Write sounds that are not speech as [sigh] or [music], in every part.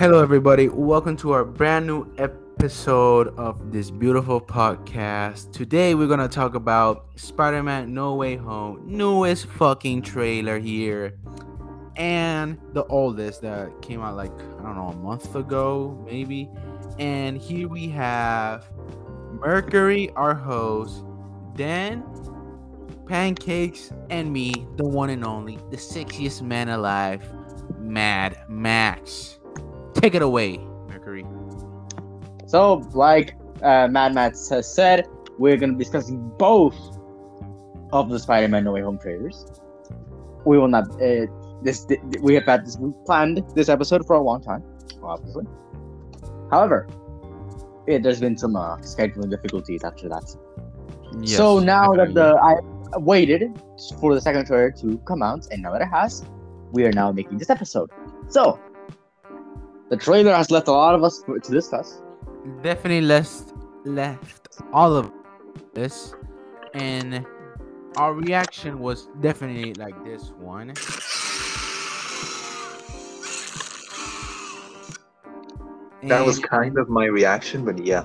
Hello, everybody. Welcome to our brand new episode of this beautiful podcast. Today, we're going to talk about Spider Man No Way Home, newest fucking trailer here, and the oldest that came out like, I don't know, a month ago, maybe. And here we have Mercury, our host, Dan, Pancakes, and me, the one and only, the sexiest man alive, Mad Max. Take it away, Mercury. So, like uh, Mad Max has said, we're going to be discussing both of the Spider-Man No Way Home trailers. We will not. Uh, this we have had this planned this episode for a long time, obviously. However, it, there's been some uh, scheduling difficulties after that. Yes, so now that the I waited for the second trailer to come out, and now that it has, we are now making this episode. So the trailer has left a lot of us to discuss. definitely left left all of this, and our reaction was definitely like this one. That was kind of my reaction, but yeah.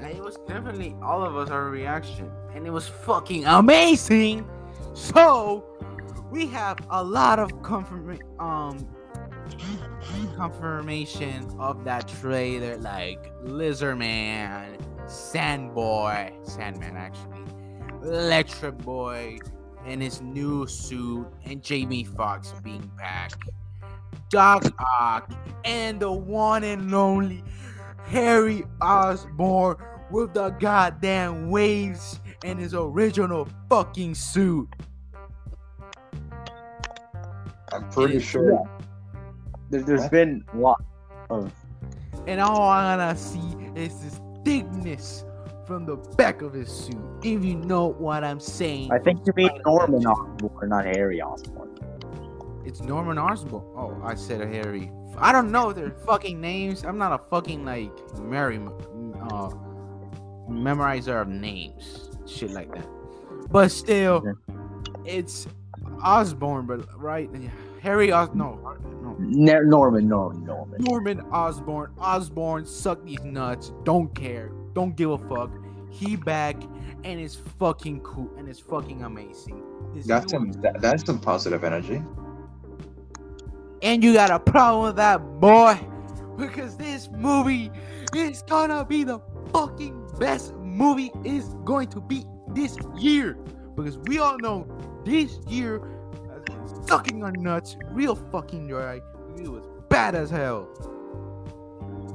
It was definitely all of us our reaction, and it was fucking amazing. So we have a lot of confirm um confirmation of that trailer, like Lizard Man, Sandboy, Sandman actually, Electro Boy, and his new suit, and Jamie Foxx being back, Doc Ock, and the one and only Harry Osborn with the goddamn waves and his original fucking suit. I'm pretty is- sure. There, there's What? been a lot of And all I'm gonna see is this thickness from the back of his suit. If you know what I'm saying. I think you mean Norman Osborn, not Harry Osborn. It's Norman Osborn. Oh, I said a Harry. I don't know their fucking names. I'm not a fucking like Mary uh memorizer of names. Shit like that. But still, it's Osborn, but right? Yeah. Harry Os no, no. Norman, Norman, Norman. Norman Osborn. Osborn, suck these nuts. Don't care. Don't give a fuck. He back and it's fucking cool and it's fucking amazing. This That's some that, that's some positive energy. and you got a problem with that, boy, because this movie is gonna be the fucking best movie is going to be this year. Because we all know this year has been sucking our nuts real fucking dry. It was bad as hell.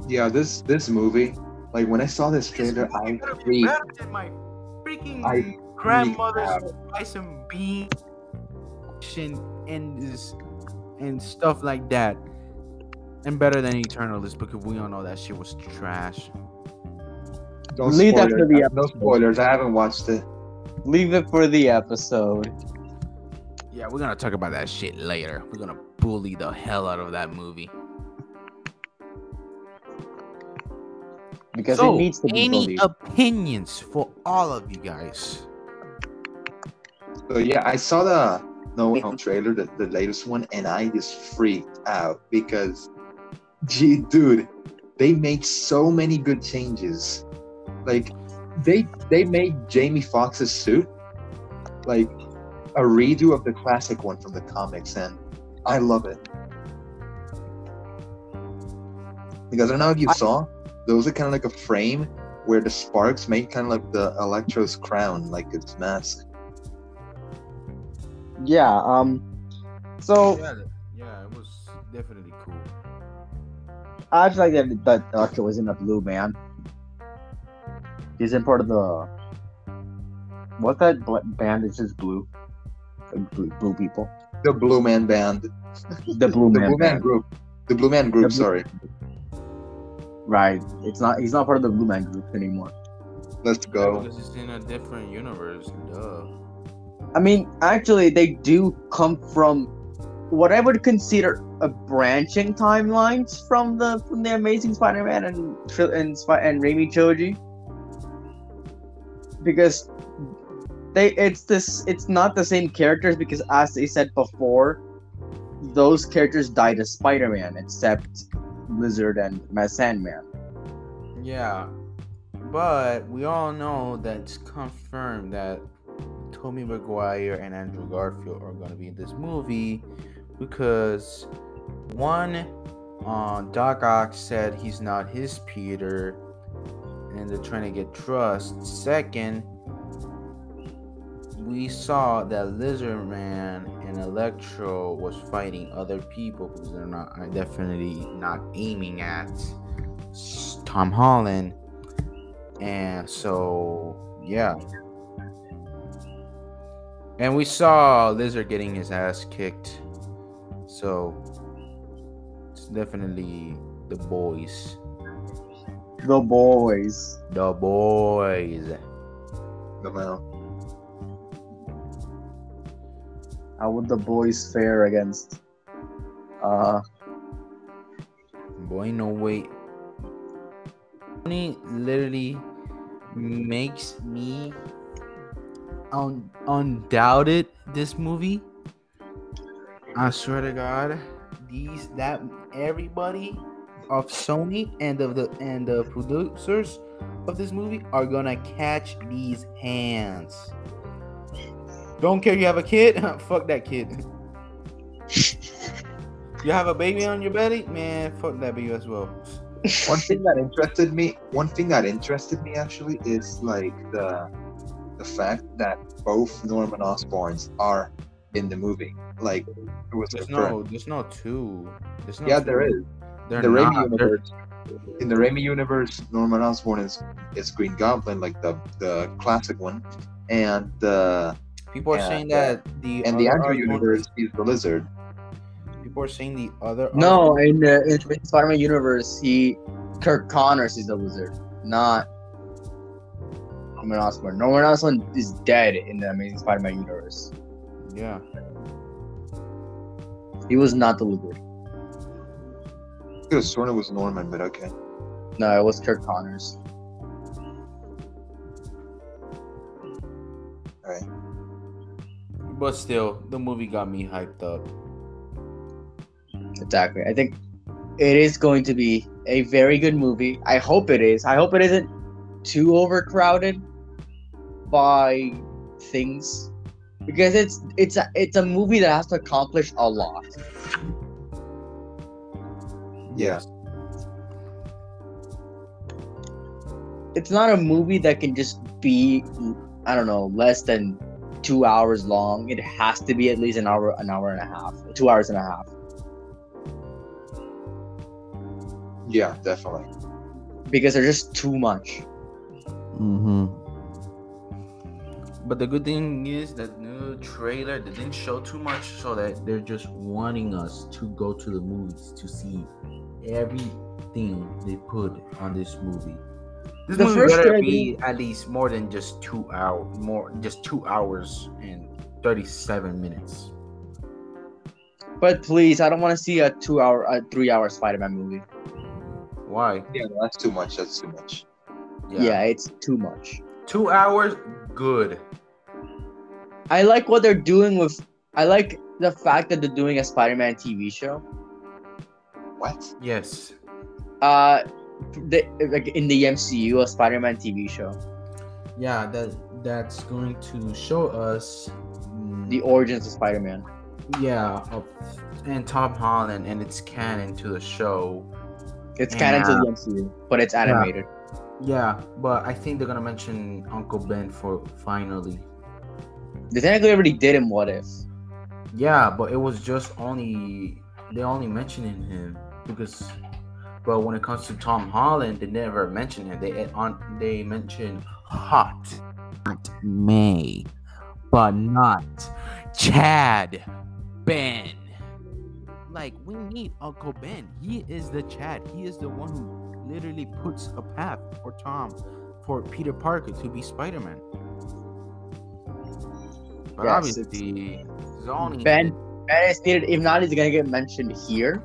Yeah, this this movie, like when I saw this trailer, This I movie better be freaked. better than my freaking I grandmother's freaked rice and bean and and this and stuff like that. And better than Eternalist because we all know that shit was trash. No Leave that for spoilers. the No spoilers. I haven't watched it. Leave it for the episode. Yeah, we're gonna talk about that shit later. We're gonna bully the hell out of that movie. Because so, it needs to be any bullied. opinions for all of you guys? So yeah, I saw the No Way Home trailer, the, the latest one, and I just freaked out because, [laughs] gee, dude, they made so many good changes. Like, they they made Jamie Foxx's suit like a redo of the classic one from the comics, and I love it. Because I don't know if you I- saw, those are kind of like a frame where the sparks made kind of like the Electro's crown, like its mask. Yeah, um so yeah, yeah, it was definitely cool. I just like that that Electro was in a blue man. He's in part of the what that band is just blue. Like blue, blue people. The Blue Man Band. The Blue [laughs] the Man Blue Man Band. Group. The Blue Man Group, The Blue- sorry. Right. It's not he's not part of the Blue Man group anymore. Let's go. Because it's in a different universe. Duh. I mean, actually they do come from what I would consider a branching timelines from the from the Amazing Spider-Man and and Spy- and Raimi trilogy. Because they it's this it's not the same characters because as they said before, those characters died as Spider-Man except Lizard and Sandman. Yeah, but we all know that's confirmed that Tobey Maguire and Andrew Garfield are gonna be in this movie because one, uh, Doc Ock said he's not his Peter, and they're trying to get trust. Second, we saw that Lizard Man and Electro was fighting other people who they're not are definitely not aiming at Tom Holland. And so yeah. And we saw Lizard getting his ass kicked. So it's definitely the boys. The boys. The boys. The matter. How would the boys fare against? Uh, Boy, no way. Sony literally makes me un- undoubted this movie. I swear to God, these that everybody of Sony and of the and the producers of this movie are gonna catch these hands. Don't care if you have a kid, [laughs] fuck that kid. [laughs] You have a baby on your belly, man. Fuck that baby as well. One thing that interested me, one thing that interested me actually is like the the fact that both Norman Osborns are in the movie. Like it was There's no, there's no two. There's no yeah, two. there is. They're the Raimi not. They're- universe. In the Raimi universe, Norman Osborn is is Green Goblin, like the the classic one, and the People are Yeah, saying yeah. that the and the other Andrew Osborn- universe is the Lizard. People are saying the other. no, Osborn- in the in the Spider-Man universe, he Curt Connors is the lizard, not Norman Osborn. Norman Osborn is dead in the Amazing Spider-Man universe. Yeah. He was not the lizard. I could have sworn it was Norman, but okay. No, it was Curt Connors. But still, the movie got me hyped up. Exactly. I think it is going to be a very good movie. I hope it is. I hope it isn't too overcrowded by things because it's it's a it's a movie that has to accomplish a lot. Yeah. It's not a movie that can just be I don't know, less than 2 hours long. It has to be at least an hour an hour and a half. 2 hours and a half. Yeah, definitely. because they're just too much. Mm-hmm. But the good thing is that new trailer they didn't show too much, so that they're just wanting us to go to the movies to see everything they put on this movie. This The movie first better trailer- be at least more than just two hours, more just two hours and thirty-seven minutes. But please, I don't want to see a 2 hour a 3 hour Spider-Man movie. Why? Yeah, that's too much. That's too much. yeah, it's too much. two hours, good. I like what they're doing with. I like the fact that they're doing a Spider-Man TV show. What? Yes. Uh, the, like in the MCU, a Spider-Man TV show, Yeah, that that's going to show us mm, the origins of Spider-Man. yeah, of, and Tom Holland, and it's canon to the show. It's canon to the MCU, but it's animated. Yeah, but I think they're gonna mention Uncle Ben for finally. They technically already did him. What If. Yeah, but it was just only they only mentioning him because. But when it comes to Tom Holland, they never mention him. They on they mention Hot, Aunt May, but not Chad Ben. Like we need Uncle Ben. He is the Chad. He is the one who literally puts a path for Tom, for Peter Parker to be Spider-Man. But Yes, obviously, Zoni Ben, Ben is needed. If not, he's gonna get mentioned here.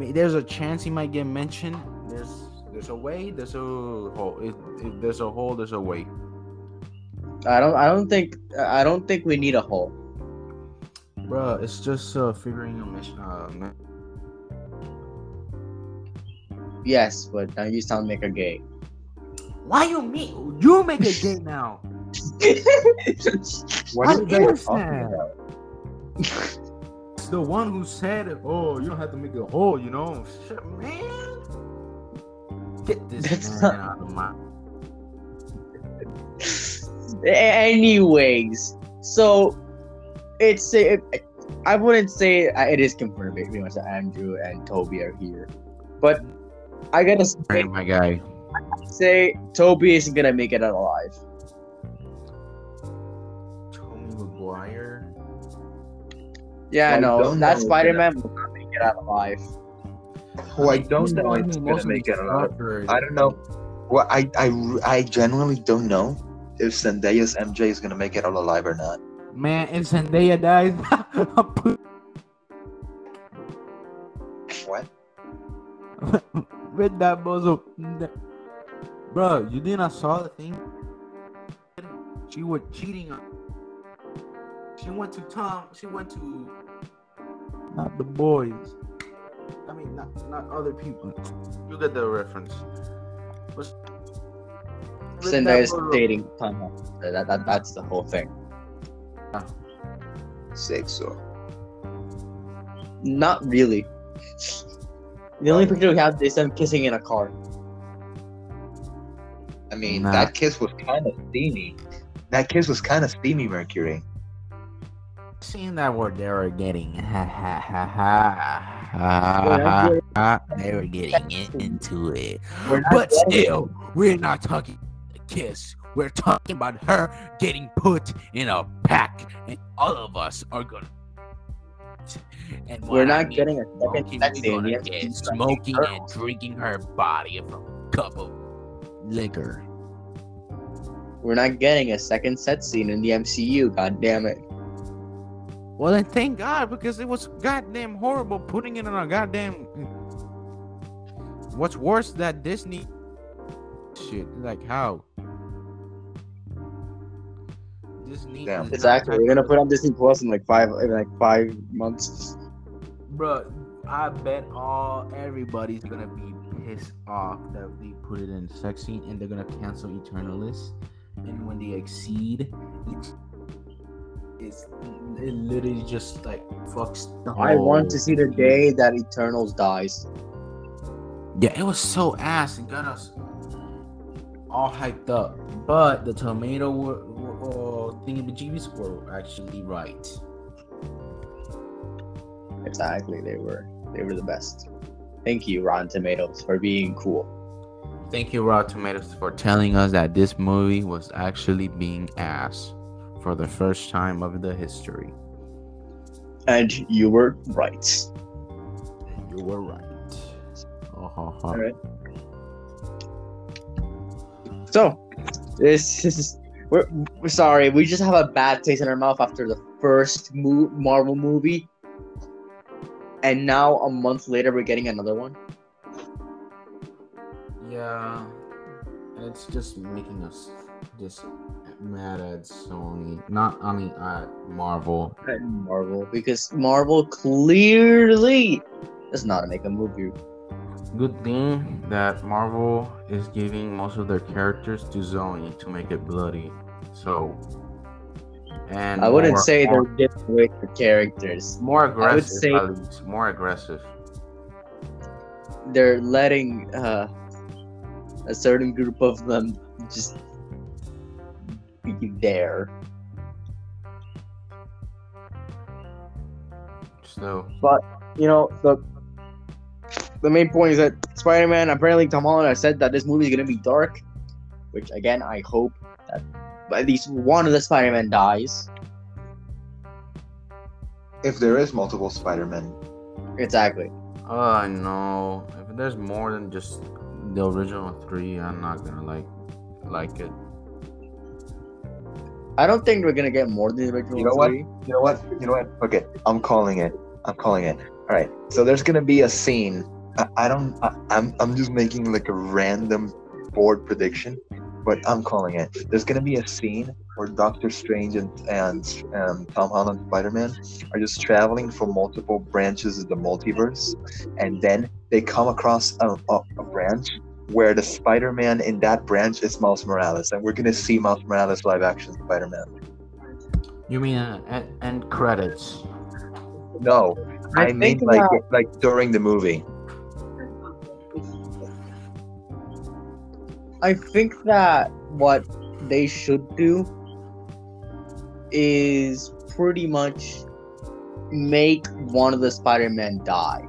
May- there's a chance he might get mentioned. There's there's a way. There's a hole. If, if there's a hole, there's a way. I don't. I don't think. I don't think we need a hole. Bruh, it's just uh, figuring a mission. Uh, mi- Yes, but now you sound like a gay. Why you me? You make a gay now. [laughs] What How are you guys talking that? The one who said, "Oh, you don't have to make a hole," you know. Shit, man. Get this That's man out of my. Anyways, so it's it, I wouldn't say it is confirmed pretty much that Andrew and Tobey are here, but I gotta say, Hey, my guy. say Tobey isn't gonna make it out alive. Tobey Maguire. Yeah, I no, that Spider-Man will not make it out alive. Who I don't know one if who gonna make it alive. I don't know. Well, I, I, I genuinely don't know if Zendaya's MJ is gonna make it out alive or not. Man, if Zendaya dies, [laughs] I'll What? [laughs] with that bozo. Bro, you didn't saw the thing? She was cheating on. She went to Tom. She went to. Not the boys. I mean, not not other people. You get the reference. Was- with that dating Tom. That, that that's the whole thing. Sexo. Not really. The only picture we have is them kissing in a car. I mean, Nah. that kiss was kind of steamy. That kiss was kind of steamy, Mercury. Seeing that word they were getting, ha ha ha ha, ha, ha, ha, they were getting into it. But still, we're not talking a kiss. We're talking about her getting put in a pack, and all of us are gonna. And we're what I not mean, getting a second sex we're get smoking and drinking her body from a cup of liquor. We're not getting a second set scene in the MCU. God damn it! Well, then thank God because it was goddamn horrible putting it on a goddamn. What's worse that Disney shit? Like how? Disney. Damn. Exactly. not We're gonna put on Disney Plus in like five, in like five months. Bro, I bet all everybody's gonna be pissed off that they put it in sex scene and they're gonna cancel Eternalist. And when they exceed, it, it's it literally just like fucks the I want to see the day that Eternals dies. Yeah, it was so ass. It got us all hyped up. But the tomato were, were, uh, were actually right. Exactly. They were. They were the best. Thank you, Rotten Tomatoes, for being cool. Thank you, Raw Tomatoes, for telling us that this movie was actually being ass for the first time of the history. And you were right. And you were right. Oh, ha, ha. Alright. So, this is we're, we're sorry. We just have a bad taste in our mouth after the first mo- Marvel movie, and now a month later we're getting another one. Yeah, and it's just making us just mad at Sony. Not, I mean, at Marvel. at Marvel because Marvel clearly does not make a movie. Good thing that Marvel is giving most of their characters to Sony to make it bloody. So, and I wouldn't more- say they're giving away the characters. more aggressive. say- at least, more aggressive. They're letting uh, a certain group of them just be there. So, but you know, the the main point is that Spider-Man apparently Tom Holland has said that this movie is gonna be dark, which again I hope that at least one of the Spider-Man dies. If there is multiple Spider-Man, Exactly. uh, no. If there's more than just the original three, I'm not gonna like like it. I don't think we're gonna get more than the original You know what? three. you know what? You know what? Okay, I'm calling it. I'm calling it. All right. So there's gonna be a scene. I, I don't. I, I'm. I'm just making like a random board prediction. but I'm calling it. There's gonna be a scene where Doctor Strange and and um, Tom Holland Spider-Man are just traveling from multiple branches of the multiverse, and then they come across a, a, a branch where the Spider-Man in that branch is Miles Morales, and we're gonna see Miles Morales live action Spider-Man. You mean uh, end, end credits? No, I, I mean like that- like during the movie. I think that what they should do is pretty much make one of the Spider-Men die.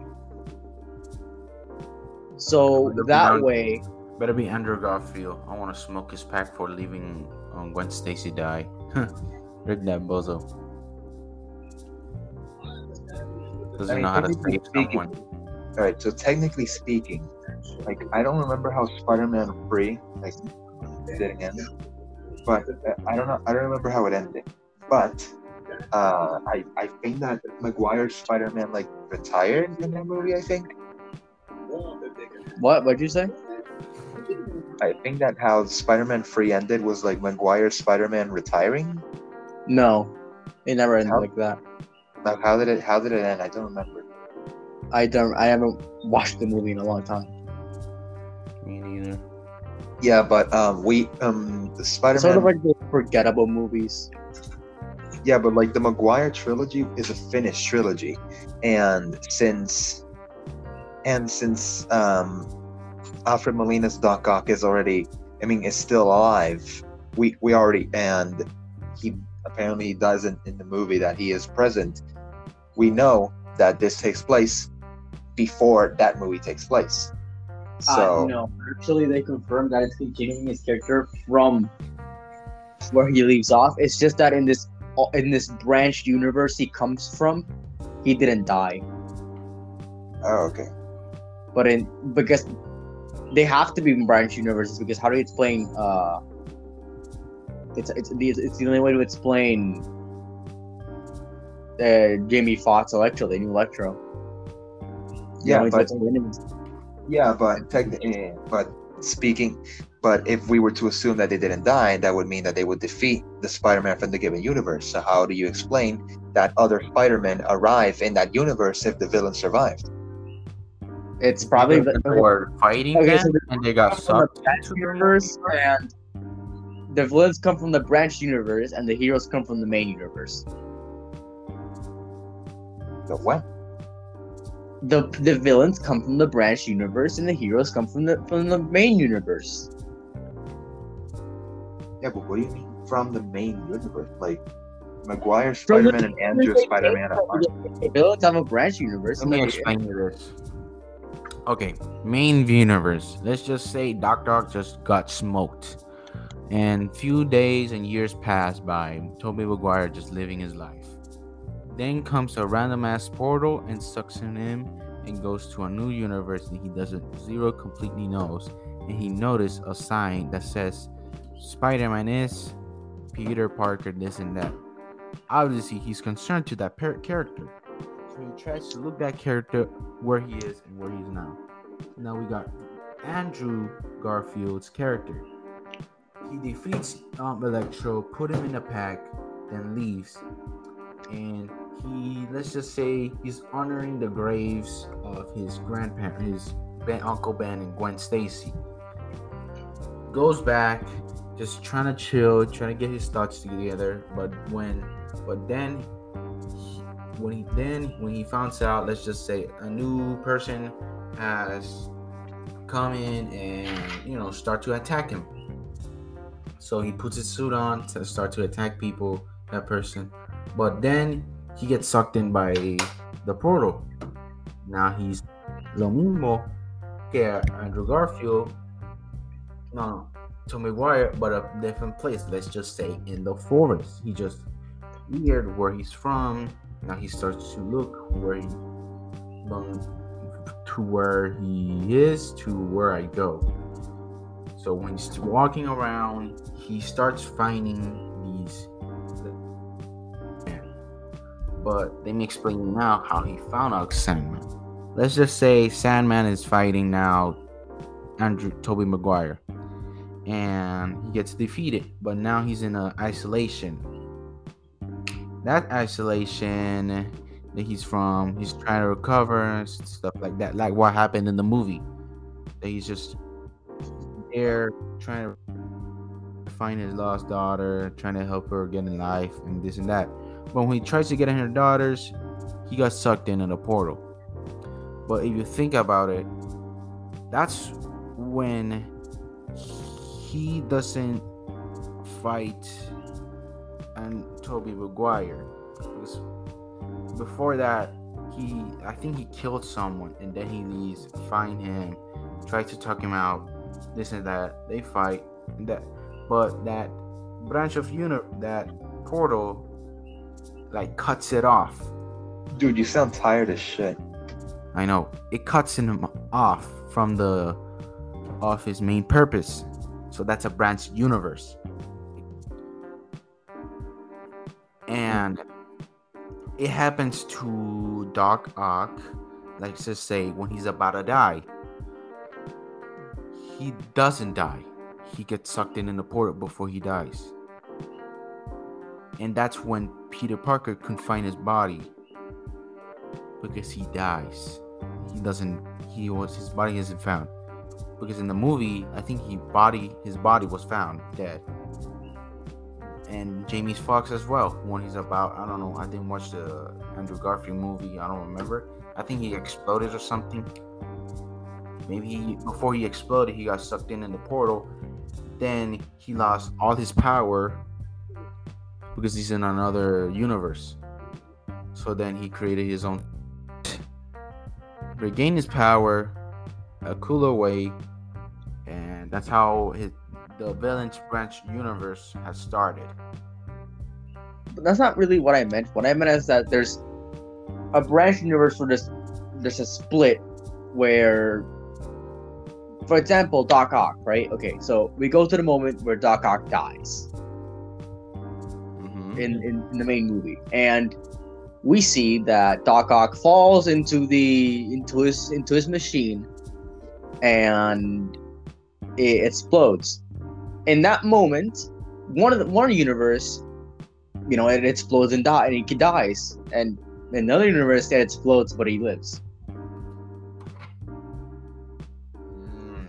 So Would it be that way, Better be Andrew Garfield. I want to smoke his pack for leaving um, Gwen Stacy die. [laughs] Rick that bozo. Doesn't I mean, know how to technically save speaking- someone. All right, so technically speaking, like I don't remember how Spider-Man 3 like didn't end, but uh, I don't know. I don't remember how it ended, but uh, I I think that Maguire's Spider-Man like retired in that movie. I think what? What'd you say? I think that how Spider-Man 3 ended was like Maguire's Spider-Man retiring. No, it never ended How- like that. Now, how did it how did it end? I don't remember. I don't. I haven't watched the movie in a long time. Me neither. Yeah, but um, we um the Spider-Man. Sort of like the forgettable movies. Yeah, but like the Maguire trilogy is a finished trilogy, and since and since um, Alfred Molina's Doc Ock is already, I mean, is still alive, we we already and he apparently he does in, in the movie that he is present. We know that this takes place before that movie takes place. So uh, no, actually, they confirmed that it's continuing his character from where he leaves off. It's just that in this in this branched universe he comes from, he didn't die. oh okay. But in because they have to be in branched universes because how do you explain? Uh, it's it's the it's the only way to explain. Uh, Jamie Foxx Electro, the new Electro. Yeah, only way to but explain him is- Yeah, but technically, but speaking, but if we were to assume that they didn't die, that would mean that they would defeat the Spider-Man from the given universe. So how do you explain that other Spider-Men arrive in that universe if the villain survived? It's probably Because they were fighting Okay, them, so and they got from the sucked branched the universe, and the villains come from the branch universe, and the heroes come from the main universe. The what? The the villains come from the branch universe, and the heroes come from the from the main universe. Yeah, but what do you mean from the main universe? Like Maguire, From Spider-Man, and Andrew Spider-Man are The villains have a branch universe. Let me explain you this. Okay, main universe. Let's just say Doc Ock just got smoked, and few days and years pass by. Tobey Maguire just living his life. Then comes a random ass portal and sucks him in and goes to a new universe that he doesn't zero completely knows. And he noticed a sign that says Spider-Man is Peter Parker, this and that. Obviously, he's concerned to that par- character. So he tries to look that character where he is and where he's now. Now we got Andrew Garfield's character. He defeats um, Electro, put him in a pack, then leaves. And he, let's just say, he's honoring the graves of his grandparents, his ben, Uncle Ben and Gwen Stacy. Goes back, just trying to chill, trying to get his thoughts together. But when, but then he- when he then when he finds out let's just say a new person has come in and you know start to attack him. So he puts his suit on to start to attack people that person. But then he gets sucked in by the portal. Now he's lo mismo que Andrew Garfield no no Tom Maguire but a different place let's just say in the forest. He just weird where he's from now he starts to look where he to where he is to where I go. So when he's walking around, he starts finding these. But let me explain now how he found out Sandman. Let's just say Sandman is fighting now Andrew Tobey Maguire. and he gets defeated. But now he's in a isolation. That isolation that he's from, he's trying to recover stuff like that, like what happened in the movie. That he's just there trying to find his lost daughter, trying to help her get in life and this and that. But when he tries to get in her daughters, he got sucked in in a portal. But if you think about it, that's when he doesn't fight and Tobey Maguire. Because before that, he I think he killed someone and then he leaves, find him, try to talk him out, this and that. They fight and that but that branch of unit that portal like cuts it off. Dude, you sound tired as shit. I know. It cuts him off from the off his main purpose. So that's a branch universe. Mm-hmm. And it happens to Doc Ock, let's just say when he's about to die. He doesn't die. He gets sucked in in the portal before he dies. And that's when Peter Parker can find his body because he dies. He doesn't. He was his body isn't found because in the movie I think he body his body was found dead. And Jamie Foxx as well when he's about I don't know I didn't watch the Andrew Garfield movie I don't remember I think he exploded or something. Maybe he, before he exploded he got sucked in in the portal. Then he lost all his power because he's in another universe. So then he created his own. Regain his power a cooler way, and that's how his, the Villains Branch universe has started. But that's not really what I meant. What I meant is that there's a branch universe where there's there's a split where for example, Doc Ock, right? Okay, so we go to the moment where Doc Ock dies Mhm. in, in, in the main movie, and we see that Doc Ock falls into the into his into his machine, and it explodes. In that moment, one of the one universe, you know, it explodes and die, and he dies, and another universe, that explodes, but he lives. Mm.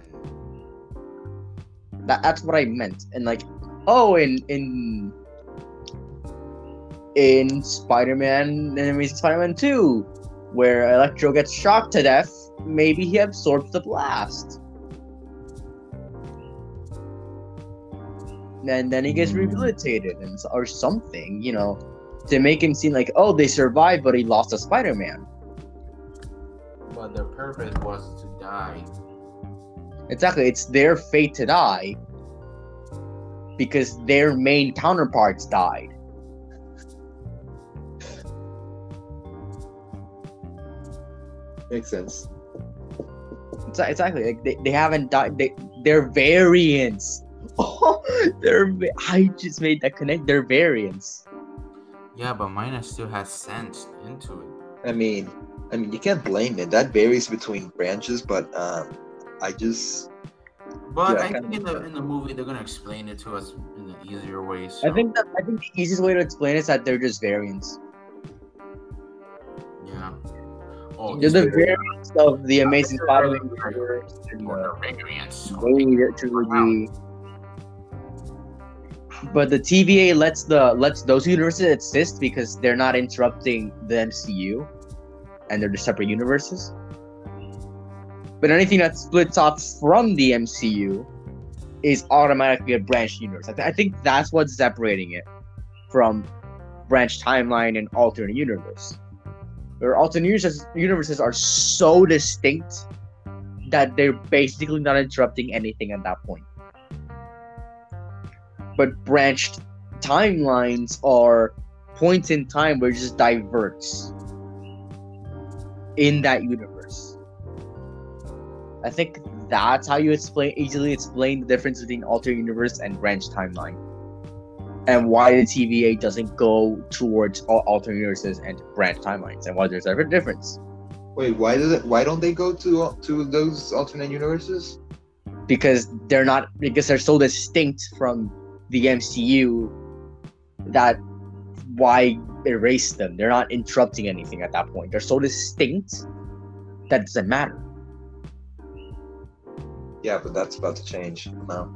That, that's what I meant. And like, oh, in in in Spider-Man and Amazing Spider-Man 2, where Electro gets shocked to death, maybe he absorbs the blast. And then he gets hmm. rehabilitated and or something, you know, to make him seem like, oh, they survived, but he lost a Spider-Man. But their purpose was to die. Exactly, it's their fate to die because their main counterparts died. Makes sense. Exactly, like they, they haven't died. They they're variants. Oh, [laughs] they're I just made that connect. They're variants. Yeah, but Mina still has sense into it. I mean, I mean, you can't blame it. That varies between branches, but um, I just But Yeah, I kind think in the in the movie they're gonna explain it to us in the easier way. So. I think that I think the easiest way to explain it is that they're just variants. Yeah. Oh, They're the variants of the Amazing Spider-Man universe and or the the variants. But the TVA lets the lets those universes exist because they're not interrupting the MCU, and they're just separate universes. But anything that splits off from the MCU is automatically a branch universe. I, th- I think that's what's separating it from branch timeline and alternate universe. Where alternate universes, universes are so distinct that they're basically not interrupting anything at that point. But branched timelines are points in time where it just diverts in that universe. I think that's how you explain easily explain the difference between alternate universe and branch timeline. And why the TVA doesn't go towards all alternate universes and branch timelines, and why there's a difference. wait. Why does it? Why don't they go to to those alternate universes? because they're not because they're so distinct from the MCU that why erase them? They're not interrupting anything at that point. They're so distinct that it doesn't matter. Yeah, but that's about to change now.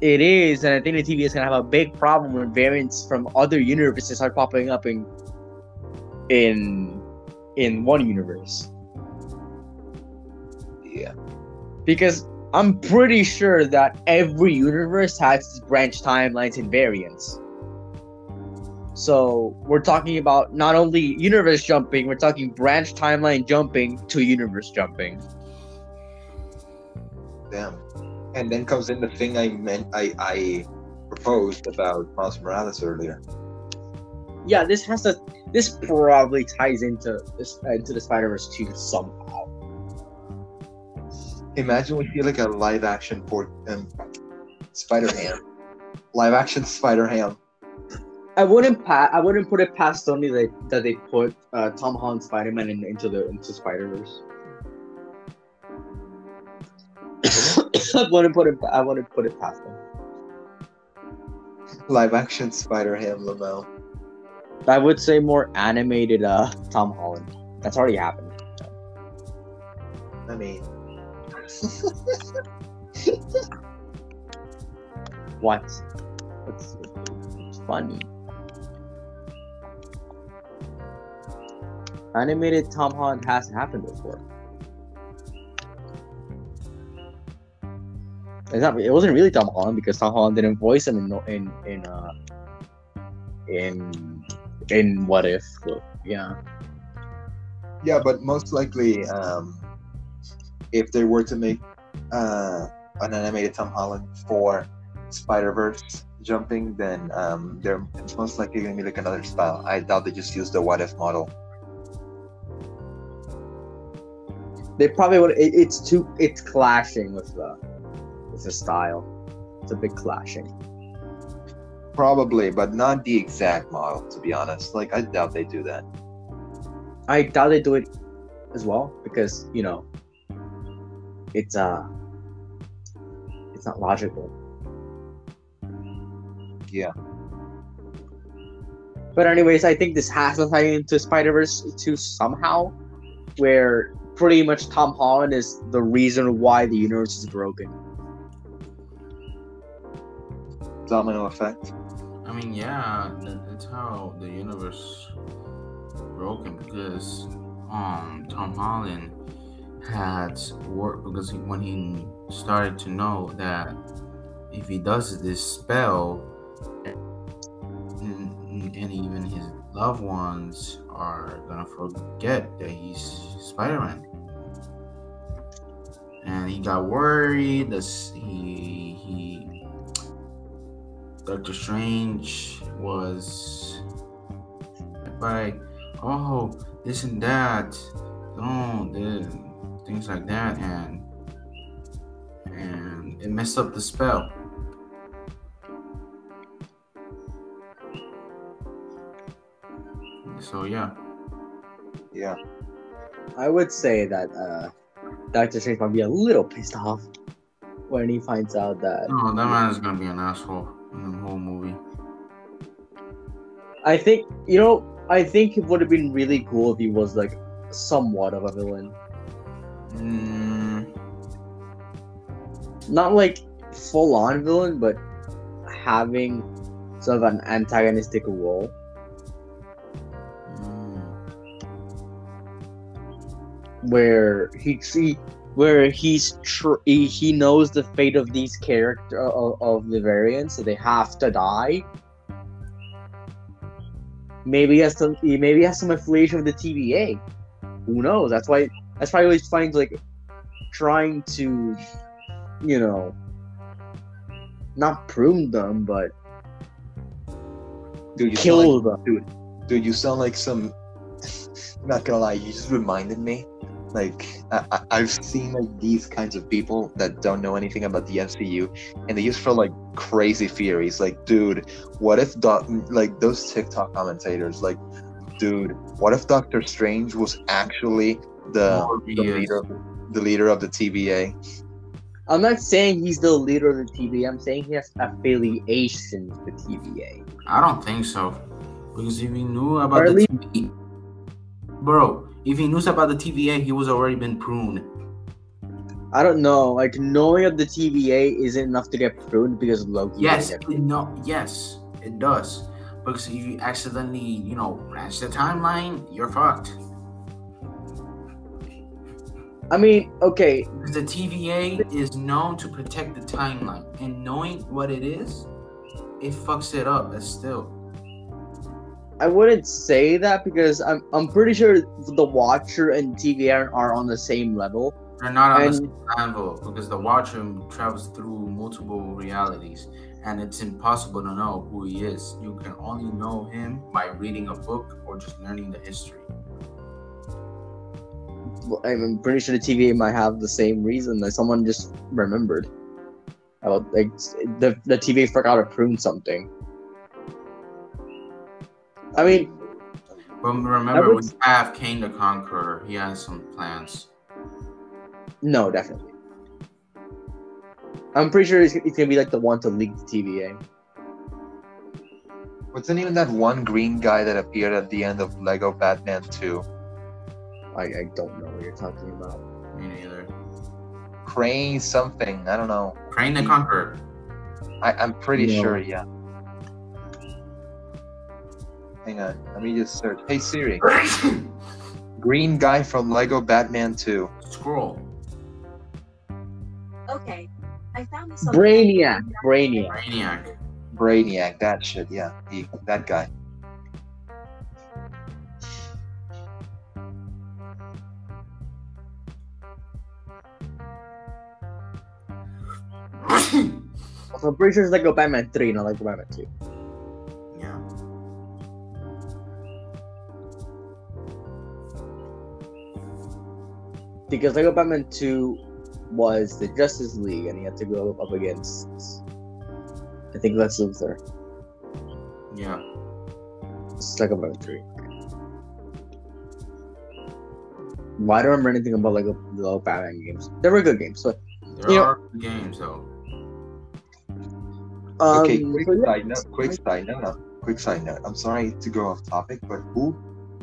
It is, and I think the TV is gonna have a big problem when variants from other universes start popping up in in in one universe. Yeah. Because I'm pretty sure that every universe has its branch timelines and variants. So we're talking about not only universe jumping, we're talking branch timeline jumping to universe jumping. Damn. And then comes in the thing I meant I I proposed about Miles Morales earlier. Yeah, this has to. This probably ties into this into the Spider Verse two somehow. Imagine we feel like a live action port um, Spider Ham. live action Spider Ham. I wouldn't pa- I wouldn't put it past Sony that that they put uh, Tom Holland Spider Man in, into the into Spider Verse. [coughs] I wouldn't put it. I wouldn't put it past them. Live action Spider Ham Lamel. I would say more animated uh Tom Holland. That's already happened. I mean [laughs] What? It's, it's funny. Animated Tom Holland has happened before. It's not. It wasn't really Tom Holland because Tom Holland didn't voice him in in in uh in in What If. But, yeah. Yeah, but most likely, um, if they were to make uh, an animated Tom Holland for Spider Verse jumping, then um, they're it's most likely gonna be like another style. I doubt they just use the what if model. They probably would. It, it's too. It's clashing with the with the style. It's a big clashing. Probably, but not the exact model. To be honest, like I doubt they do that. I doubt they do it as well because you know it's uh it's not logical. Yeah. But anyways, I think this has to tie into Spider Verse too somehow, where pretty much Tom Holland is the reason why the universe is broken. Domino effect. I mean, yeah, that- that's how the universe broken because um Tom Holland had work because he, when he started to know that if he does this spell and, even his loved ones are gonna forget that he's Spider-Man. And he got worried that he he Doctor Strange was like, oh, this and that, oh, this, things like that, and and it messed up the spell. So yeah, Yeah. I would say that uh, Doctor Strange might be a little pissed off when he finds out that no, that man is gonna be an asshole in the whole movie. I think you know. I think it would have been really cool if he was like somewhat of a villain, Mm, not like full on villain, but having sort of an antagonistic role. mm, where he see where he's tr- he, he knows the fate of these character of, of the variants, so they have to die. Maybe he has some he maybe has some affiliation with the TVA. Who knows? That's why that's why he always finds like trying to, you know, not prune them, but Dude, you sound kill like, them. dude, dude you sound like some. [laughs] not gonna lie, you just reminded me. Like I, I- I've seen like these kinds of people that don't know anything about the MCU, and they just throw like crazy theories. Like, dude, what if doc like those TikTok commentators? Like, dude, what if Doctor Strange was actually the, the leader? the leader of the TVA. I'm not saying he's the leader of the TVA. I'm saying he has affiliation with the TVA. I don't think so. Because if he knew about at the least- TVA, bro, if he knew about the TVA, he was already been pruned. I don't know. Like knowing of the TVA isn't enough to get pruned because Loki. Yes, it, no, yes, it does. Because if you accidentally, you know, branch the timeline, you're fucked. I mean, okay, the TVA is known to protect the timeline, and knowing what it is, it fucks it up. As still, I wouldn't say that because I'm I'm pretty sure the Watcher and TVA are on the same level. they're not on the same level because the Watcher travels through multiple realities, and it's impossible to know who he is. You can only know him by reading a book or just learning the history. Well, I'm pretty sure the TVA might have the same reason that someone just remembered. Oh, like the the TVA forgot to prune something. I mean, But remember, would- we have Kang the Conqueror. He has some plans. no, definitely. I'm pretty sure he's, he's gonna be like the one to leak the TVA. Wasn't even that one green guy that appeared at the end of Lego Batman 2? I, I don't know what you're talking about. Me neither. Crane something. I don't know. Crane the Conqueror. I, I'm pretty No. sure, yeah. Hang on. Let me just search. Hey Siri. [coughs] Green guy from Lego Batman 2. Scroll. Okay, I found this. Brainiac, Brainiac. Brainiac. Brainiac, that shit, yeah. He, that guy. So I'm pretty sure it's like a Batman 3, not like a Batman 2. yeah. Because Lego Batman 2 was the Justice League and he had to go up against I think Lex Luthor. Yeah. It's Lego Batman 3. Why do I remember anything about Lego, Lego Batman games? They were good games, but There You know- are games though. Um, okay, quick so yeah. side note. Quick side note. No, quick side note. I'm sorry to go off topic, but who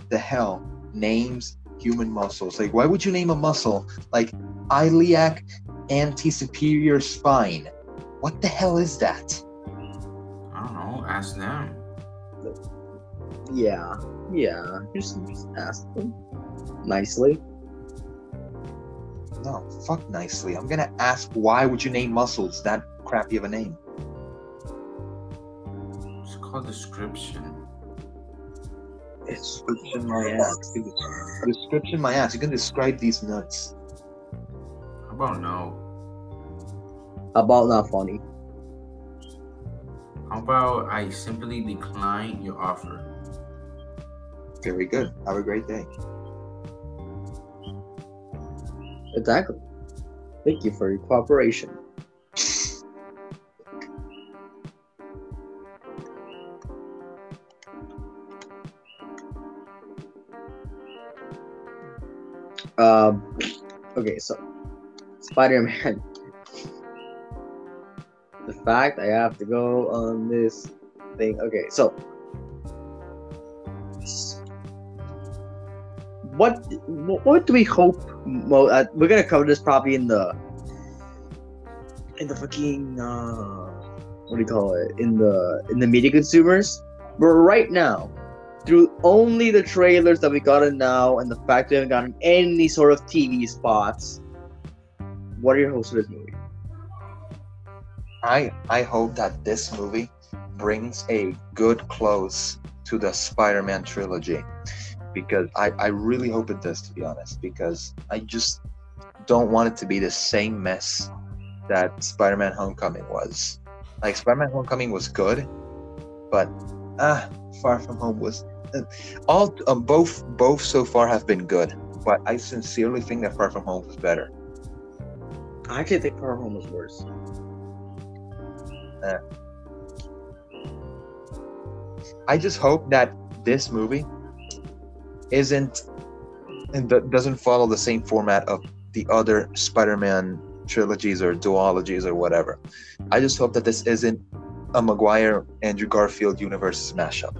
the hell names human muscles? Like, why would you name a muscle like iliac anti-superior spine? What the hell is that? I don't know. Ask them. Yeah, yeah. Just, just ask them nicely. No, fuck nicely. I'm gonna ask why would you name muscles that crappy of a name? It's called description. Description my ass. Description my ass. You can describe these nuts. How about no? about not funny. How about I simply decline your offer? Very good. Have a great day. Exactly. Thank you for your cooperation. Um. Okay, so Spider-Man. the fact I have to go on this thing. Okay, so what what do we hope? Mo- uh, we're gonna cover this probably in the in the fucking uh, what do you call it? In the in the media consumers. But right now, through only the trailers that we gotten now and the fact we haven't gotten any sort of TV spots, what are your hopes for this movie? I I hope that this movie brings a good close to the Spider-Man trilogy because I, I really hope it does to be honest because I just don't want it to be the same mess that Spider-Man Homecoming was. Like Spider-Man Homecoming was good, but ah, Far From Home was all um, both both so far have been good, but I sincerely think that Far From Home was better. I actually think Far From Home was worse. I just hope that this movie isn't and do- doesn't follow the same format of the other Spider-Man trilogies or duologies or whatever. I just hope that this isn't a Maguire Andrew Garfield universe mashup.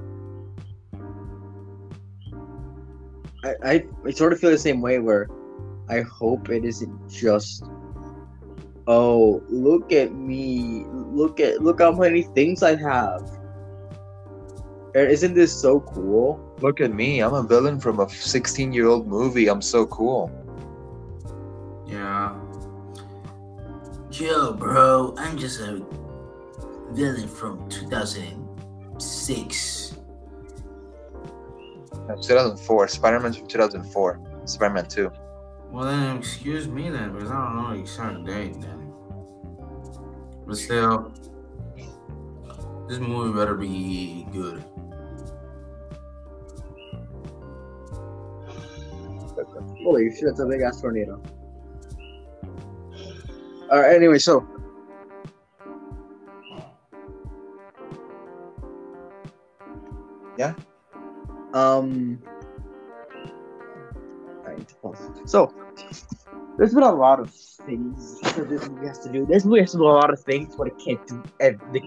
I, I, I sort of feel the same way where I hope it isn't just oh look at me look at look how many things I have. Uh, Isn't this so cool? Look at me, I'm a villain from a 16-year-old movie. I'm so cool. Yeah. Yo, bro, I'm just a villain from 2006. That's 2004. Spider-Man's from 2004. Spider-Man 2. Well, then, excuse me then, because I don't know the exact date then. But still, this movie better be good. Holy shit, it's a big ass tornado. Alright, anyway, so Yeah? Um I need to pause. So there's been a lot of things that this movie has to do. This movie has to do a lot of things, but it can't do ev- they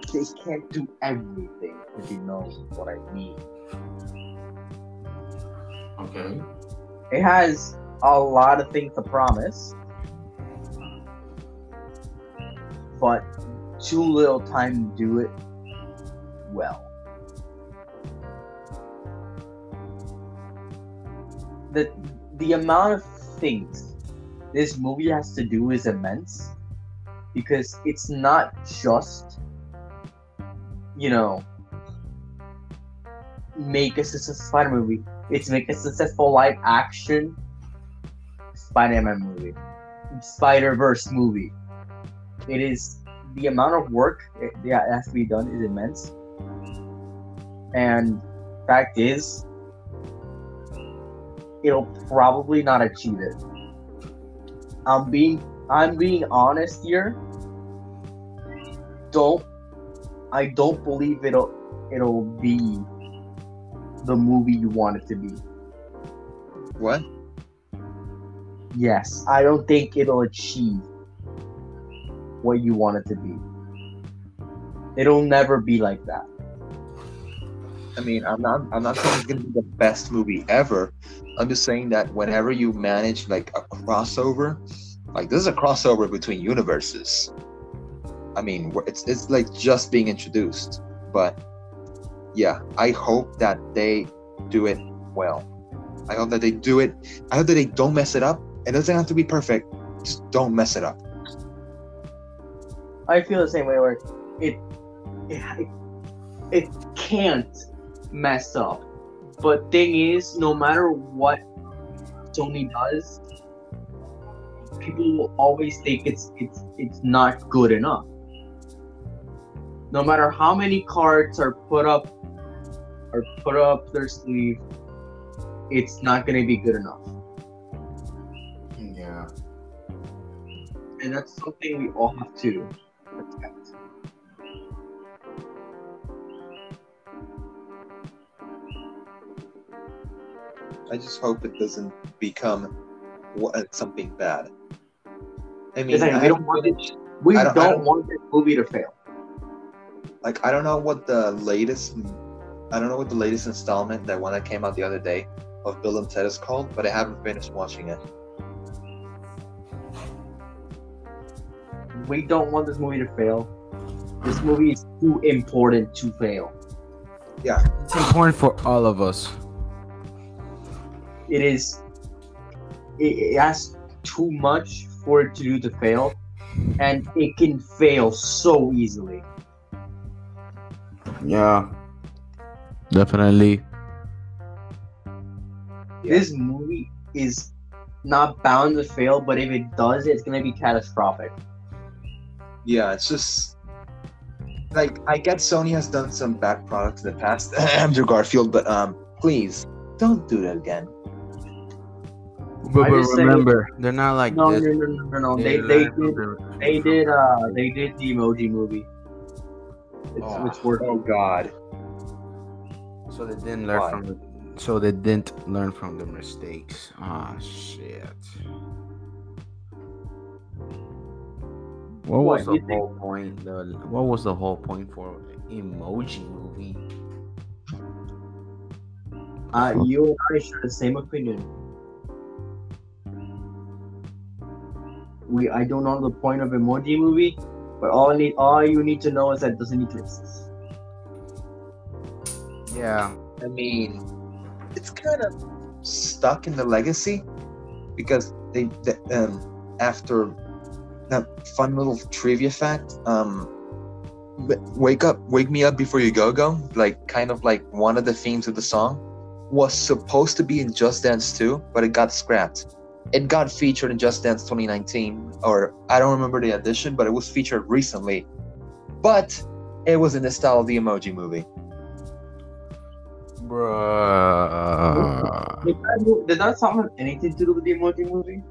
can't do everything, if you know what I mean. Okay. It has a lot of things to promise, but too little time to do it well. The the amount of things this movie has to do is immense because it's not just you know make a successful spider movie it's make a successful live action Spider-Man movie, Spider-Verse movie. It is the amount of work it, it has to be done is immense. And fact is, it'll probably not achieve it. I'm being I'm being honest here. Don't I don't believe it'll it'll be the movie you want it to be. What? Yes, I don't think it'll achieve what you want it to be. It'll never be like that. I mean, I'm not. I'm not saying it's gonna be the best movie ever. I'm just saying that whenever you manage like a crossover, like this is a crossover between universes. I mean, it's it's like just being introduced, but yeah, I hope that they do it well. I hope that they do it. I hope that they don't mess it up. It doesn't have to be perfect. Just don't mess it up. I feel the same way where it it, it can't mess up. But thing is, no matter what Sony does, people will always think it's it's it's not good enough. No matter how many cards are put up or put up their sleeve, it's not gonna be good enough. Yeah. And that's something we all have to I just hope it doesn't become something bad. I mean, It's I we don't want it. We don't, don't- don't- want this movie to fail. like I don't know what the latest I don't know what the latest installment that one that came out the other day of Bill and Ted is called, but I haven't finished watching it. We don't want this movie to fail. This movie is too important to fail. Yeah, it's important for all of us. It is. It, it has too much for it to do to fail, and it can fail so easily. Yeah. Definitely. This movie is not bound to fail, but if it does, it's gonna be catastrophic. Yeah, it's just like I get Sony has done some bad products in the past, [laughs] Andrew Garfield, but um, please don't do that again. But, but just say- remember, they're not like No, no, this. no, no, no, no. They They're they did they did uh they did the emoji movie. It's Oh. it's working. Oh God, So they didn't learn Why? from the, so they didn't learn from the mistakes. Ah shit. What was What, the you think- whole point? The, what was the whole point for emoji movie? Uh, you and I share the same opinion. We I don't know the point of emoji movie, but all I need all you need to know is that it doesn't need to exist. Yeah. I mean, it's kind of stuck in the legacy because they, they um after that fun little trivia fact um wake up wake me up before you go go like kind of like one of the themes of the song was supposed to be in Just Dance 2 but it got scrapped it got featured in Just Dance 2019 or I don't remember the edition but it was featured recently but it was in the style of the emoji movie Bruh. Did that, did that song have anything to do with the emoji movie?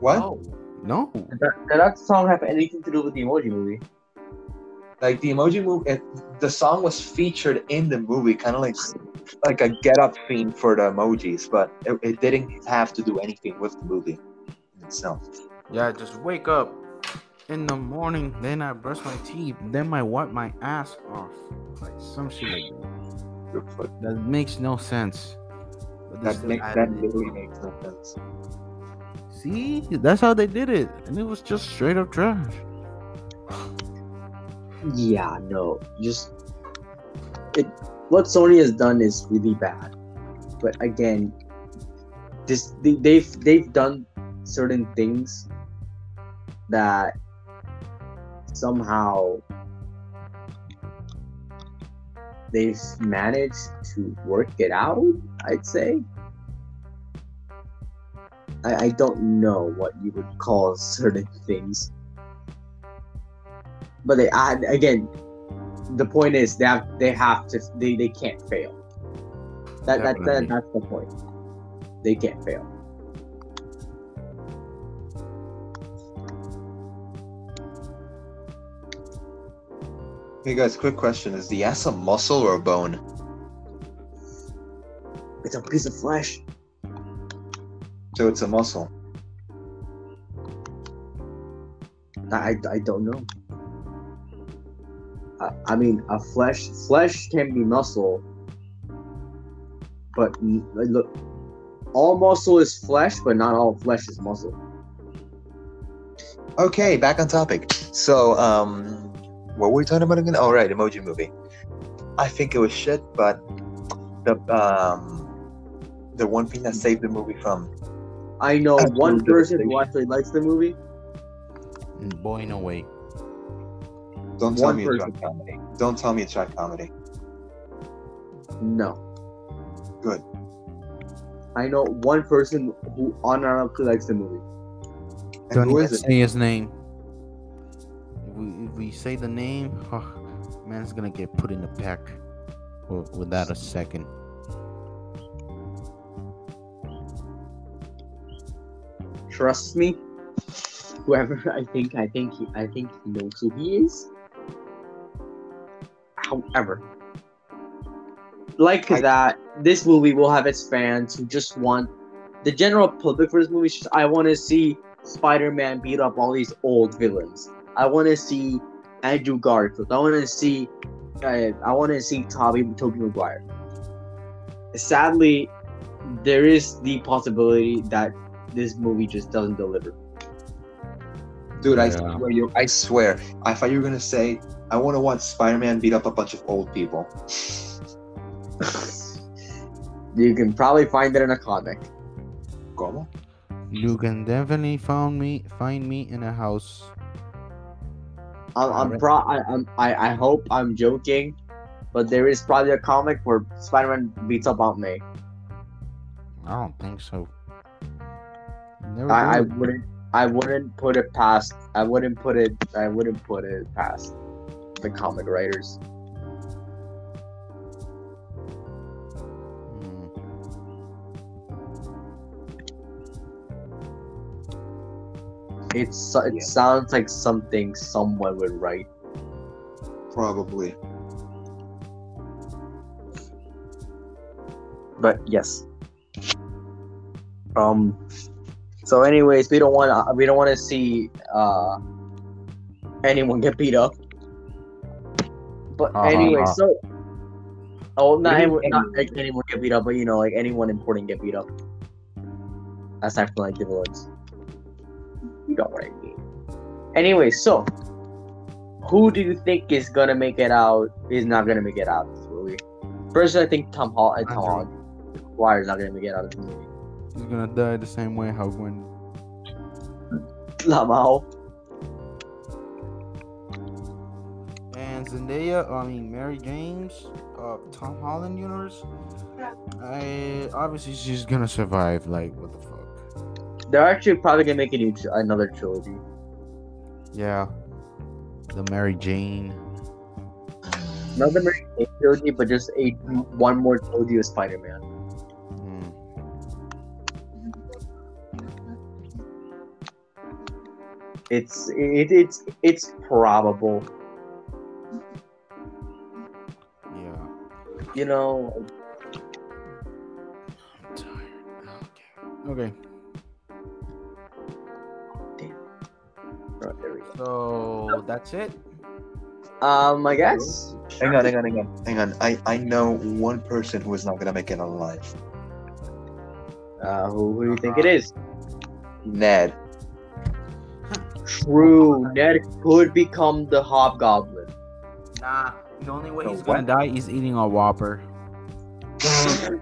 what No. No. Did that, did that song have anything to do with the emoji movie? like the emoji movie it, the song was featured in the movie kind of like like a get up theme for the emojis but it, it didn't have to do anything with the movie itself Yeah, just wake up in the morning, then I brush my teeth, then I wipe my ass off. Like some shit like that. That makes no sense. But that makes that literally makes no sense See, that's how they did it, and it was just straight up trash. Yeah, no, just it. What Sony has done is really bad, but again, this they, they've they've done certain things that somehow they've managed to work it out. I'd say. I, I don't know what you would call certain things but they add again the point is they have they have to they, they can't fail. That, that, that that's the point. They can't fail. Hey guys quick question. Is the ass a muscle or a bone? It's a piece of flesh. So it's a muscle. I, I, I don't know I, I mean a flesh flesh can be muscle but look all muscle is flesh but not all flesh is muscle. Okay back on topic. So um what were we talking about again? Oh right emoji movie. I think it was shit but the um the one thing that saved the movie from i know one person who actually likes the movie. And boy, no way. Don't tell me it's person. track comedy don't tell me it's track comedy No. Good. I know one person who unironically likes the movie. and Don't who even it say his name. If we, if we say the name, [sighs] oh, man's gonna get put in the pack without a second. Trust me. Whoever I think I think he I think he knows who he is. However, like I- that, this movie will have its fans who just want the general public for this movie. is Just, I want to see Spider-Man beat up all these old villains. I want to see Andrew Garfield. I want to see. Uh, I want to see Toby Tobey Maguire. Sadly, there is the possibility that this movie just doesn't deliver. Dude, I swear, you, I swear. I thought you were gonna say, I want to watch Spider-Man beat up a bunch of old people. you can probably find it in a comic. ¿Cómo? You can definitely find me find me in a house. I'm, I'm pro. I, I'm, I, I hope I'm joking, but there is probably a comic where Spider-Man beats up Aunt May. I don't think so. Never I, I wouldn't. I wouldn't put it past. I wouldn't put it. I wouldn't put it past the comic writers. It's it Yeah. sounds like something someone would write. Probably. But yes. Um. So, anyways, we don't want to. We don't want to see uh, anyone get beat up. But Ha, ha, anyway, uh-huh. so oh, not Really anyone, not anyone. like anyone get beat up, but you know, like anyone important get beat up. Aside from like the villains. You know what I mean. Anyway, so who do you think is gonna make it out? Is not gonna make it out of this movie? First, I think Tom Hall and uh, Tom Andrew. Holland. Why is not gonna make it out of this movie? He's gonna die the same way how when Lamau. Zendaya, I mean Mary James, uh, Tom Holland universe. I obviously she's gonna survive. Like what the fuck? They're actually probably gonna make a new tr- another trilogy. Yeah, the Mary Jane. Not the Mary Jane trilogy, but just a one more trilogy of Spider-Man. Mm. It's it, it's it's probable. You know, I'm tired. Okay. Okay. there we go. So that's it. Um, I guess. Hang on, hang on, hang on, hang on. I I know one person who is not gonna make it alive. Uh, who, who do you think it is? Ned. True, Ned could become the Hobgoblin. Nah. The only way So he's gonna what? die is eating a Whopper. [laughs]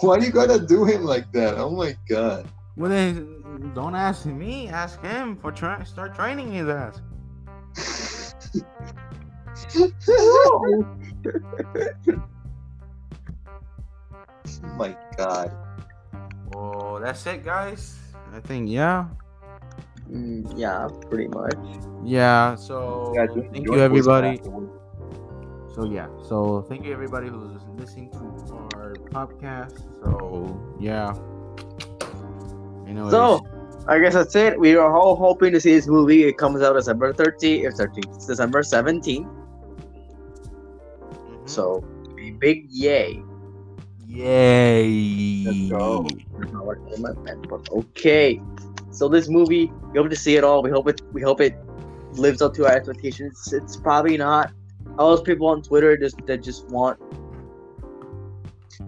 Why do you gotta do him like that? Oh my god. Well then, don't ask me. Ask him for try start training his ass. Oh [laughs] my god. Oh, that's it, guys. I think yeah. Mm, yeah, pretty much. Yeah. So Yeah, thank you, everybody. So yeah. So thank you, everybody who's listening to our podcast. So yeah. Anyways, So, I guess that's it. We are all hoping to see this movie. It comes out December 13th, or 13th, December 17th. mhm. So, a big yay. yay. Let's go. That's not what I meant, but Okay. So this movie, we hope to see it all. We hope it. We hope it lives up to our expectations. It's probably not. All those people on Twitter just that just want.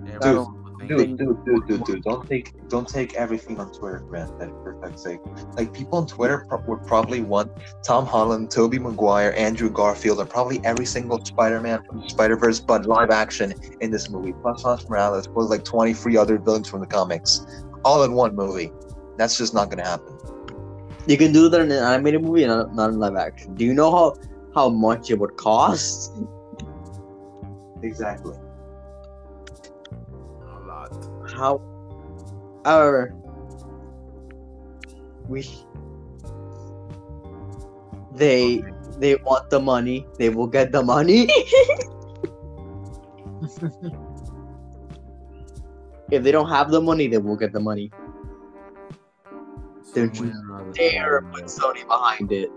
Yeah, Dude, Dude, dude, dude, dude, dude, don't take don't take everything on Twitter, granted, for fuck's sake. Like people on Twitter pro- would probably want Tom Holland, Tobey Maguire, Andrew Garfield, and probably every single Spider-Man from Spider-Verse, but live action in this movie. Plus Miles Morales, plus like 23 other villains from the comics, all in one movie. That's just not gonna happen. You can do that in an animated movie, not, not in live action. Do you know how how much it would cost? Exactly. A lot. How? Our. We. They they want the money. They will get the money. [laughs] if they don't have the money, they will get the money. They're Some way just or put Sony behind it.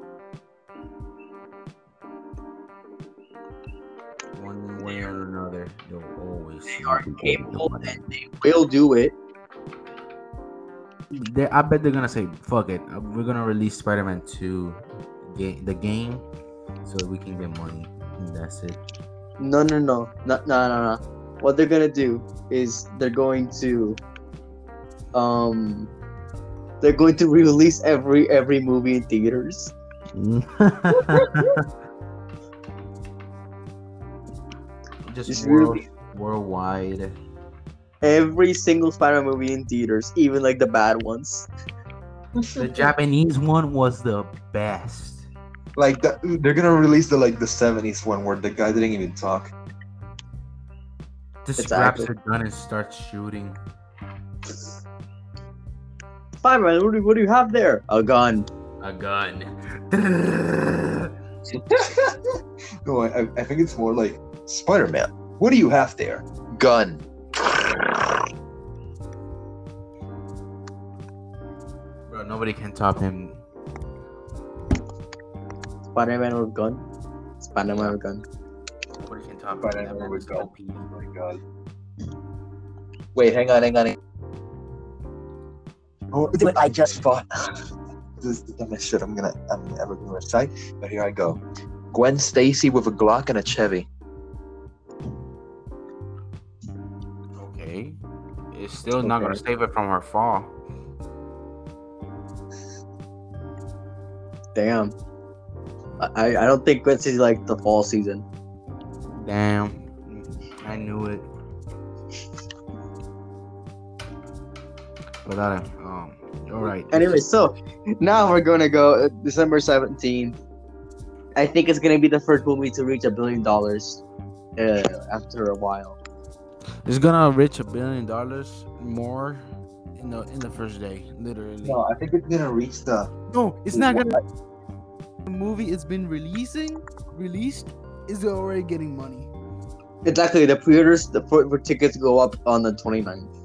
One way or another, they'll always. They are capable and they will do it. They, I bet they're gonna say, "Fuck it, uh, we're gonna release Spider-Man 2, game, the game, so we can get money." And that's it. No, no, no, no, no, no, no. What they're gonna do is they're going to, um, they're going to release every every movie in theaters. [laughs] Just Just world, really- worldwide. Every single Spider-Man movie in theaters, even like the bad ones. The Japanese one was the best. Like that, they're gonna release the like the 70s one where the guy didn't even talk. Just Exactly. grabs a gun and starts shooting. Spider-Man, what do, what do you have there? A gun. A gun. [laughs] no, I, I think it's more like Spider-Man. What do you have there? Gun. Bro, nobody can top him. Spider-Man with gun. Spider-Man with gun. Nobody can top Spider-Man him. That man with gun. Oh my god. Wait, hang on, hang on. hang- Oh, I just fought. [laughs] this is the dumbest shit I'm gonna I'm ever gonna recite. But here I go. Gwen Stacy with a Glock and a Chevy. Okay. It's still not gonna save it from her fall. Damn. I, I don't think Quincy's like the fall season. Damn. I knew it. Without that um all right. Anyway, so now we're gonna go uh, December seventeenth. I think it's gonna be the first movie to reach a billion dollars uh, after a while. It's gonna reach a billion dollars more in the in the first day, literally. No, I think it's gonna reach the No, it's not gonna. The movie it's been releasing, released, is already getting money. Exactly. The pre-orders, the for, for tickets go up on the 29th.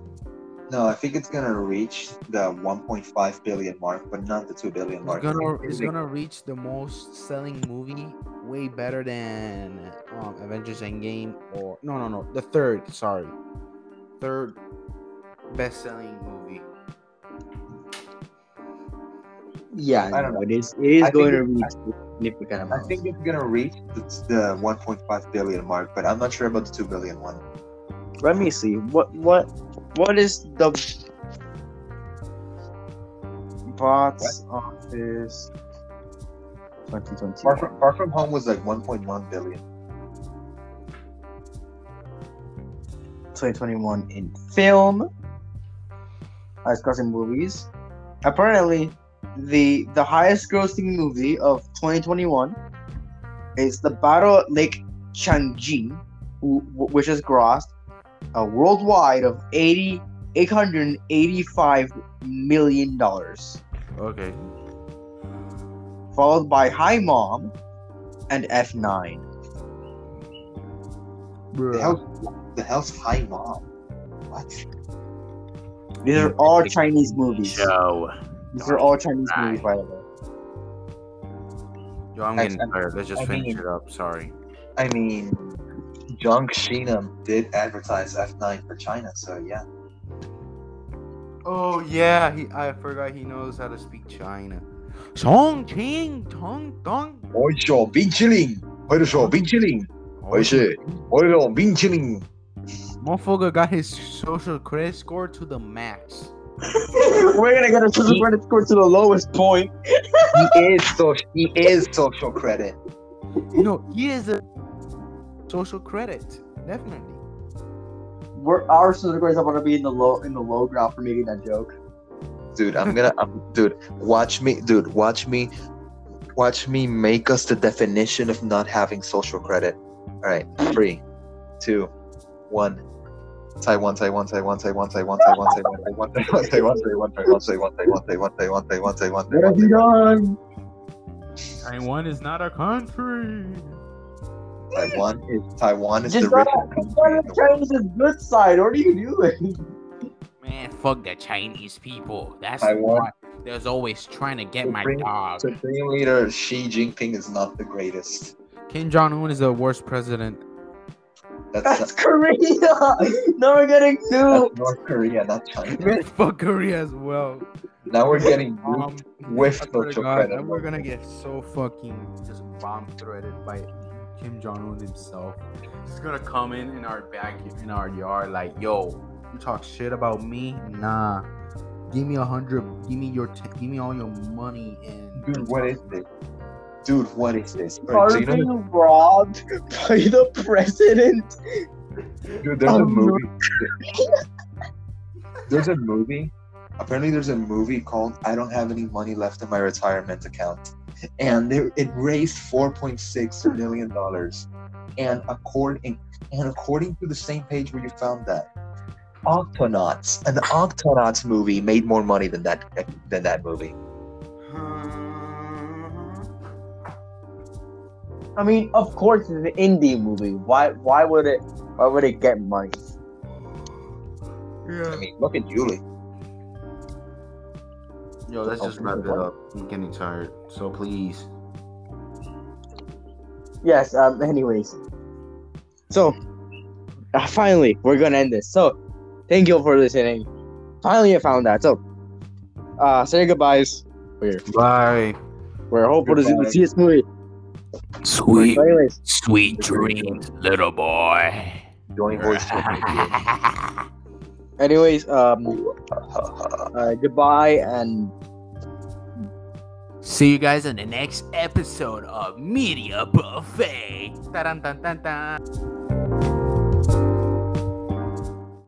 No, I think it's gonna reach the 1.5 billion mark, but not the 2 billion It's mark. gonna it's gonna reach the most selling movie, way better than um, Avengers Endgame or no no no the third sorry, third best selling movie. Yeah, I don't know. it is. It is I going to think reach a significant I think it's gonna reach the, the 1.5 billion mark, but I'm not sure about the 2 billion one. Let me see. What what what is the box office 2020? Far from, Far from Home was like 1.1 billion. 2021 in film. I was discussing movies. Apparently, the the highest grossing movie of 2021 is The Battle at Lake Changjin, which is grossed a worldwide of 80 885 million dollars, Okay. followed by Hi Mom and F9. The hell's, the hell's Hi Mom? What? These are all Chinese movies. Show. These are all Chinese Right. movies, by the way. Yo, I'm I- getting tired. Let's just I finish mean- it up. Sorry. I mean, John Cena did advertise F9 for China, so yeah. Oh yeah, he, I forgot he knows how to speak China. Song Ching Tong Tong. 我小冰淇淋，我的小冰淇淋，我是我的冰淇淋。Motherfucker got his social credit score to the max. [laughs] We're gonna get a social credit score to the lowest point. he is social. He is social credit. You know, he is a social credit. Definitely. We're our social credits are gonna be in the low in the low ground for making that joke. Dude, I'm gonna, I'm, dude, watch me, dude, watch me, watch me make us the definition of not having social credit. All right, three, two, one. Taiwan, Taiwan, Taiwan, Taiwan, Taiwan, Taiwan, Taiwan, Taiwan, Taiwan, Taiwan, Taiwan, Taiwan, Taiwan, Taiwan, Taiwan, Taiwan, Taiwan, Taiwan, What have you Taiwan. done? Taiwan is not a country. Taiwan is Taiwan is the Just got richest on country in the the world. Chinese good side. What are you doing? Man, fuck the Chinese people. That's Taiwan. why there's always trying to get my Supreme- dog. Supreme leader Xi Jinping is not the greatest. Kim Jong Un is the worst president. That's, That's that's, Korea. [laughs] now we're getting two. North Korea, not China. [laughs] Man, fuck Korea as well. Now we're getting Um, with I swear social God, credit. and we're gonna get so fucking just bomb threaded by Kim Jong Un himself. He's gonna come in in our back in our yard like, yo, you talk shit about me? Nah. Give me a hundred. Give me your. T- give me all your money and. Dude, what is this? Dude, what is this? Are Alright, so you know, being robbed by the president. dude, there's Oh, a movie. [laughs] There's a movie. Apparently, there's a movie called "I Don't Have Any Money Left in My Retirement Account," and there, it raised 4.6 million dollars. And according and according to the same page where you found that, Octonauts, an Octonauts movie, made more money than that than that movie. I mean, of course, it's an indie movie. Why? Why would it? Why would it get money? I mean, look at Julie. Yo, let's just wrap it up. I'm getting tired. So please. Yes. Um. Anyways, so uh, finally, we're gonna end this. So, thank you for listening. Finally, I found that. So, uh, say goodbyes. We're Bye. we're hopeful to see, Goodbye. see this movie. Sweet, So anyways, sweet dreams, little boy. Join voice. [laughs] anyways, um, uh, goodbye and See you guys in the next episode of Media Buffet.